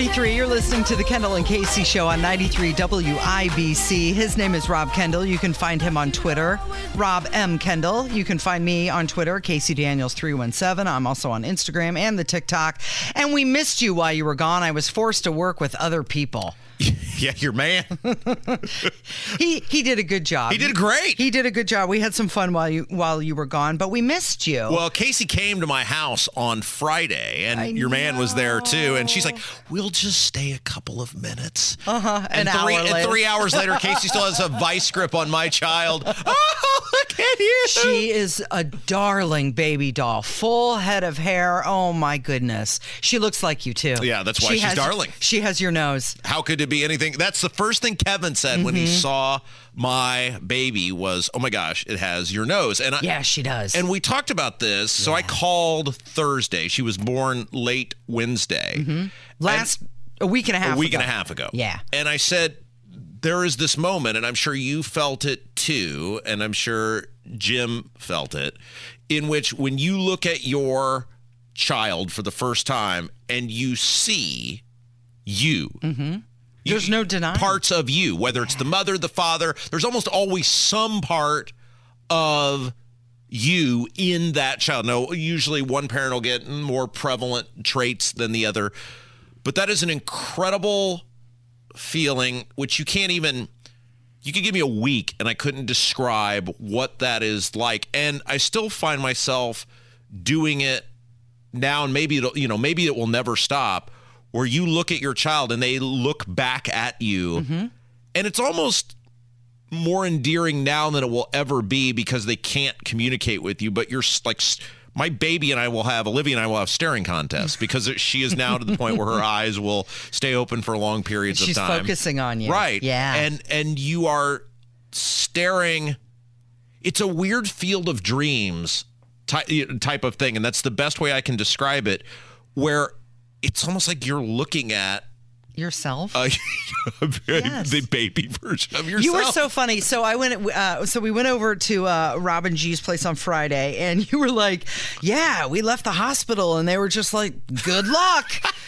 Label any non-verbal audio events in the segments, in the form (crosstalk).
833. You're listening to the Kendall and Casey show on 93 WIBC. His name is Rob Kendall. You can find him on Twitter, Rob M. Kendall. You can find me on Twitter, Casey Daniels 317. I'm also on Instagram and the TikTok. And we missed you while you were gone. I was forced to work with other people. (laughs) Yeah, your man. (laughs) He he did a good job. He did great. He did a good job. We had some fun while you while you were gone, but we missed you. Well, Casey came to my house on Friday, and I your man was there too. And she's like, "We'll just stay a couple of minutes." Uh-huh, And three, hour and three hours later, (laughs) Casey still has a vice grip on my child. Oh, look at you! She is a darling baby doll, full head of hair. Oh my goodness, she looks like you too. Yeah, that's why she's has, darling. She has your nose. How could it be anything? That's the first thing Kevin said when he Mm-hmm. saw my baby was, "Oh my gosh, it has your nose." And I, Yeah, she does. And we talked about this. So I called Thursday. She was born late Wednesday. last a week and a half. a week and a ago. half ago. Yeah. And I said, there is this moment, and I'm sure you felt it too, and I'm sure Jim felt it, in which when you look at your child for the first time and you see you. There's no denying. Parts of you, whether it's the mother, the father, there's almost always some part of you in that child. Now, usually one parent will get more prevalent traits than the other, but that is an incredible feeling, which you can't even. You could give me a week and I couldn't describe what that is like. And I still find myself doing it now and maybe it'll, you know, maybe it will never stop where you look at your child and they look back at you. Mm-hmm. And it's almost more endearing now than it will ever be because they can't communicate with you. But you're like, my baby and I will have, Olivia and I will have staring contests (laughs) because she is now to the point where her (laughs) eyes will stay open for long periods She's of time. She's focusing on you. Right. Yeah. And and you are staring. It's a weird field of dreams type type of thing, and that's the best way I can describe it. Where it's almost like you're looking at yourself. a, (laughs) Yes. the baby version of yourself. You were so funny. So I went. Uh, so we went over to uh, Robin G's place on Friday, and (laughs) you were like, "Yeah, we left the hospital," and they were just like, "Good luck." (laughs)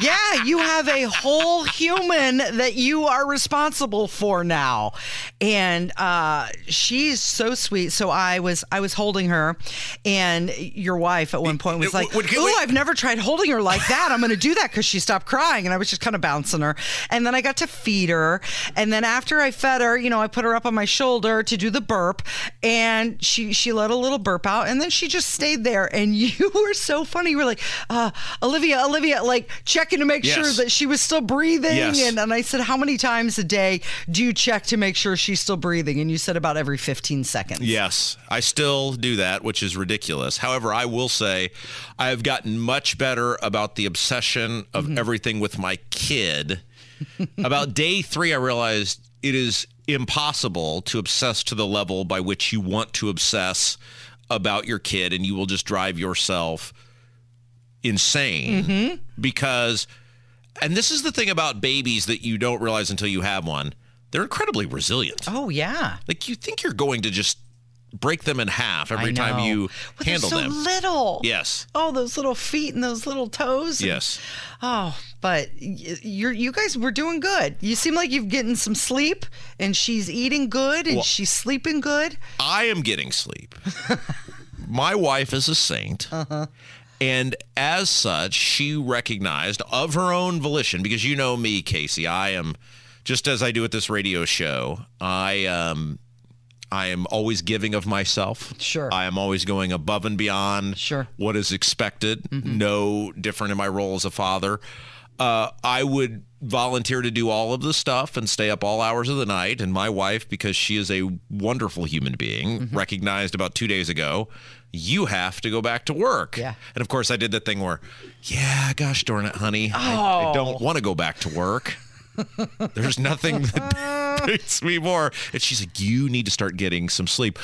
yeah, you have a whole human that you are responsible for now, and uh, she's so sweet. So I was I was holding her, and your wife at one point was like, "Ooh. I've never tried holding her like that. I'm going to do that because she stopped crying, and I was just kind of bouncing her. And then I got to feed her, and then after I fed her, you know, I put her up on my shoulder to do the burp, and she she let a little burp out, and then she just stayed there. And (laughs) you were so funny. You were like, uh, Olivia, Olivia, like checking to make Yes. sure that she was still breathing. Yes. And and I said, how many times a day do you check to make sure she's still breathing? And you said about every 15 seconds. Yes, I still do that, which is ridiculous. However, I will say I have gotten much better about the obsession of Mm-hmm. everything with my kid. (laughs) about day three, I realized it is impossible to obsess to the level by which you want to obsess about your kid, and you will just drive yourself insane Mm-hmm. because and this is the thing about babies that you don't realize until you have one they're incredibly resilient Oh yeah. like you think you're going to just break them in half every time you But handle so them. little. Yes. Oh, those little feet and those little toes. and- Yes. Oh, but you're you guys were doing good. You seem like you've getting some sleep, and she's eating good, and Well- she's sleeping good. I am getting sleep. (laughs) My wife is a saint. Uh-huh. And as such, she recognized of her own volition, because you know me, Casey, I am just as I do at this radio show, I um I am always giving of myself. Sure. I am always going above and beyond Sure. Mm-hmm. what is expected. No different in my role as a father. Uh, I would volunteer to do all of the stuff and stay up all hours of the night. And my wife, because she is a wonderful human being, Mm-hmm. recognized about two days ago, you have to go back to work. Yeah. And of course, I did that thing where, yeah, gosh darn it, honey, I, I Oh. don't want to go back to work. There's nothing that (laughs) beats me more. And she's like, you need to start getting some sleep.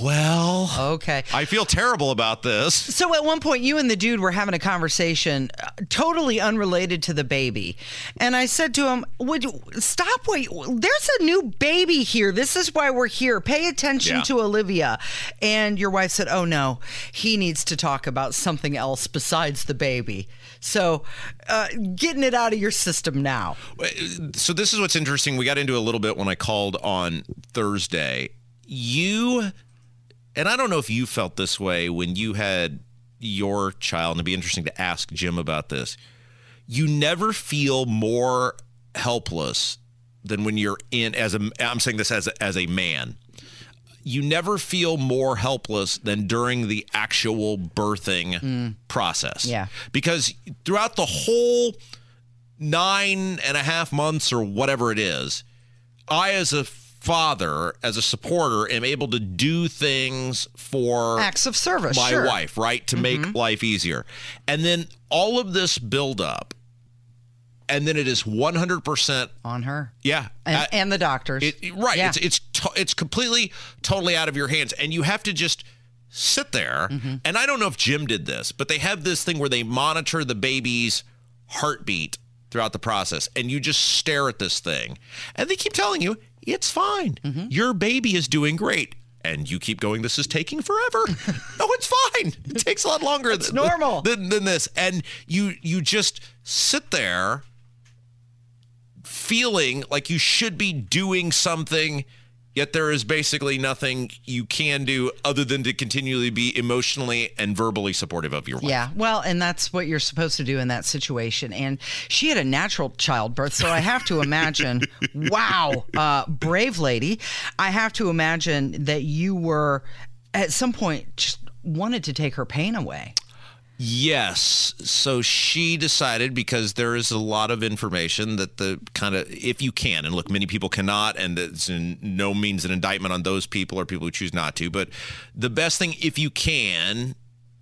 Well, Okay. I feel terrible about this. So at one point, you and the dude were having a conversation, uh, totally unrelated to the baby, and I said to him, "Would you stop? Wait, there's a new baby here. This is why we're here. Pay attention Yeah. to Olivia." And your wife said, "Oh no, he needs to talk about something else besides the baby." So, uh, getting it out of your system now. So this is what's interesting. We got into a little bit when I called on Thursday. You and I don't know if you felt this way when you had your child, and it'd be interesting to ask Jim about this. You never feel more helpless than when you're in as a I'm saying this as a, as a man. You never feel more helpless than during the actual birthing mm. process. Yeah. Because throughout the whole nine and a half months or whatever it is, I, as a father, as a supporter, am able to do things for Acts of service. my sure. wife, right? To make mm-hmm. life easier. And then all of this build up, and then it is 100%, on her yeah. and, uh, and the doctors. it, it- right. Yeah. It's it's to, it's completely totally out of your hands, and you have to just sit there. Mm-hmm. And I don't know if Jim did this, but they have this thing where they monitor the baby's heartbeat throughout the process, and you just stare at this thing, and they keep telling you it's fine. Mm-hmm. Your baby is doing great. And you keep going, this is taking forever. (laughs) no, it's fine. It takes a lot longer it's normal. Than, than this. And you you just sit there feeling like you should be doing something, yet there is basically nothing you can do other than to continually be emotionally and verbally supportive of your wife. Yeah, well, and that's what you're supposed to do in that situation. And she had a natural childbirth, so I have to imagine, (laughs) wow, uh, brave lady. I have to imagine that you were at some point just wanted to take her pain away. Yes. So she decided because there is a lot of information that the kind of, if you can, and look, many people cannot, and it's in no means an indictment on those people or people who choose not to, but the best thing, if you can,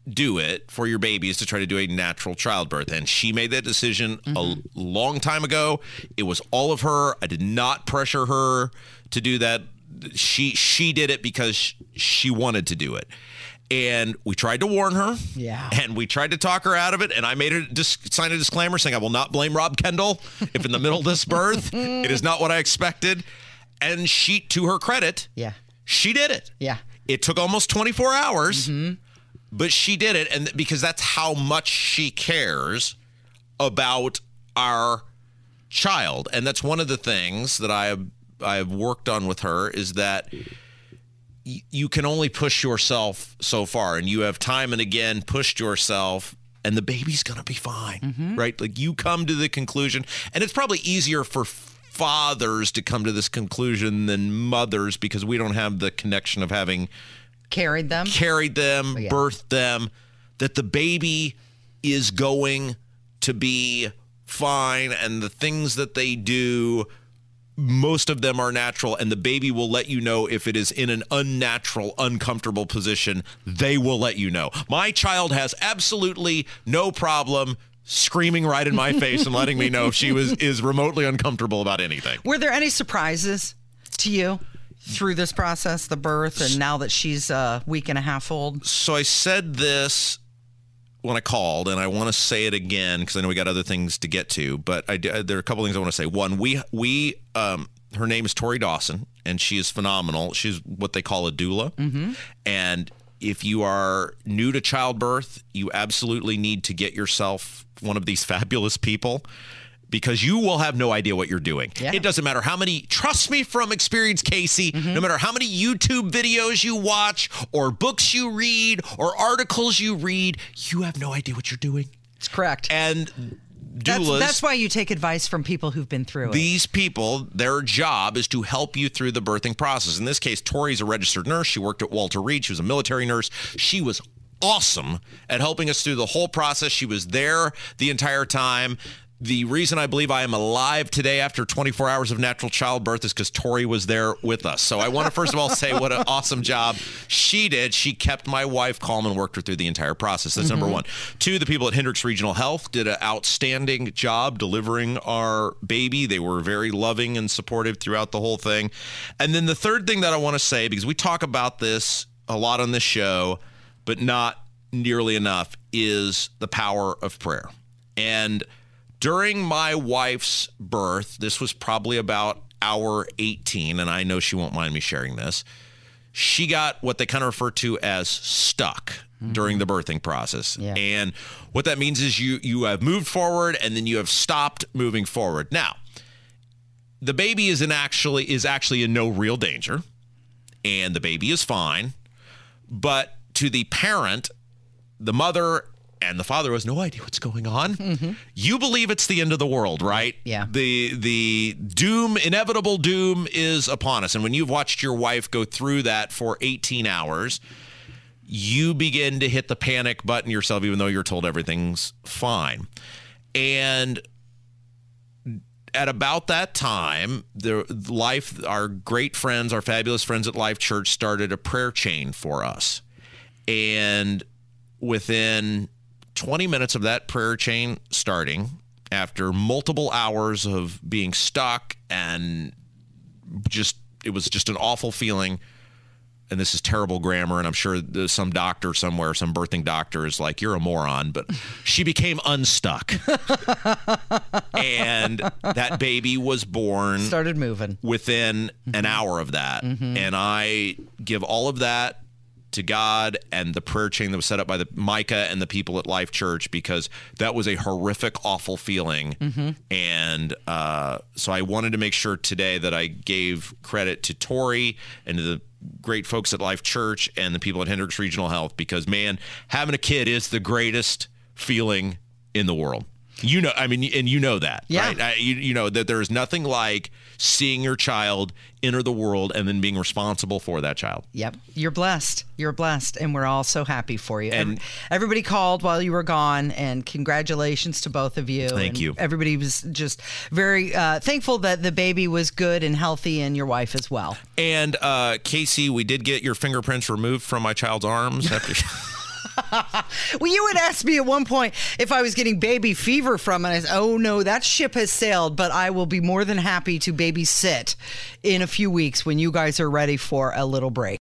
do it for your baby is to try to do a natural childbirth. And she made that decision a mm-hmm. long time ago. It was all of her. I did not pressure her to do that. She she did it because she wanted to do it. And we tried to warn her. Yeah. And we tried to talk her out of it. And I made her dis- sign a disclaimer saying, I will not blame Rob Kendall if in the middle of this birth, (laughs) it is not what I expected. And she, to her credit, Yeah. she did it. Yeah. It took almost 24 hours, mm-hmm. but she did it. And because that's how much she cares about our child. And that's one of the things that I have, I have worked on with her is that you can only push yourself so far and you have time and again pushed yourself and the baby's going to be fine mm-hmm. right like you come to the conclusion and it's probably easier for fathers to come to this conclusion than mothers because we don't have the connection of having Carried them. carried them, yeah. birthed them, that the baby is going to be fine and the things that they do most of them are natural and the baby will let you know if it is in an unnatural uncomfortable position. They will let you know. My child has absolutely no problem screaming right in my face and letting me know if she was (laughs) is remotely uncomfortable about anything. Were there any surprises to you through this process, the birth, and now that she's a week and a half old? so I said this when I called, and I want to say it again because I know we got other things to get to. But I, there are a couple things I want to say. One, we we um, her name is Tori Dawson, and she is phenomenal. She's what they call a doula, and if you are new to childbirth, you absolutely need to get yourself one of these (laughs) fabulous people because you will have no idea what you're doing. Yeah. It doesn't matter how many, trust me from experience, Casey, mm-hmm. no matter how many YouTube videos you watch or books you read or articles you read, you have no idea what you're doing. It's correct. And That's, doulas, that's why you take advice from people who've been through it. these people, their job is to help you through the birthing process. In this case, Tori's a registered nurse. She worked at Walter Reed. She was a military nurse. She was awesome at helping us through the whole process. She was there the entire time. The reason I believe I am alive today after 24 hours of natural childbirth is because Tori was there with us. So I want to first of all say what an (laughs) awesome job she did. She kept my wife calm and worked her through the entire process. That's number mm-hmm. one. Two, the people at Hendricks Regional Health did an outstanding job delivering our baby. They were very loving and supportive throughout the whole thing. And then the third thing that I want to say, because we talk about this a lot on this show, but not nearly enough, is the power of prayer. And during my wife's birth, this was probably about hour 18, and I know she won't mind me sharing this. She got what they kind of refer to as stuck mm-hmm. during the birthing process. Yeah. And what that means is you you have moved forward and then you have stopped moving forward. Now, the baby is in actually is actually in no real danger and the baby is fine, but to the parent, the mother and the father has no idea what's going on. Mm-hmm. You believe it's the end of the world, right? Yeah. The the doom, inevitable doom is upon us. And when you've watched your wife go through that for 18 hours, you begin to hit the panic button yourself, even though you're told everything's fine. And at about that time, the life, our great friends, our fabulous friends at Life Church started a prayer chain for us. And within 20 minutes of that prayer chain starting, after multiple hours of being stuck and just, it was just an awful feeling. And this is terrible grammar, and I'm sure some doctor somewhere, some birthing doctor is like, "You're a moron." But she became unstuck, (laughs) and that baby was born Started moving. within an mm-hmm. hour of that. Mm-hmm. And I give all of that to God and the prayer chain that was set up by the Micah and the people at Life Church because that was a horrific, awful feeling. And uh, so I wanted to make sure today that I gave credit to Tori and to the great folks at Life Church and the people at Hendricks Regional Health because, man, having a kid is the greatest feeling in the world. You know, I mean, and you know that, Yeah. right? I, you, you know that there is nothing like seeing your child enter the world and then being responsible for that child. Yep. You're blessed. You're blessed. And we're all so happy for you. And- everybody called while you were gone, and congratulations to both of you. Thank And you. Everybody was just very uh, thankful that the baby was good and healthy, and your wife as well. And uh, Casey, we did get your fingerprints removed from my child's arms after. (laughs) (laughs) (laughs) Well, you had asked me at one point if I was getting baby fever from it. I said, oh, no, that ship has sailed, but I will be more than happy to babysit in a few weeks when you guys are ready for a little break.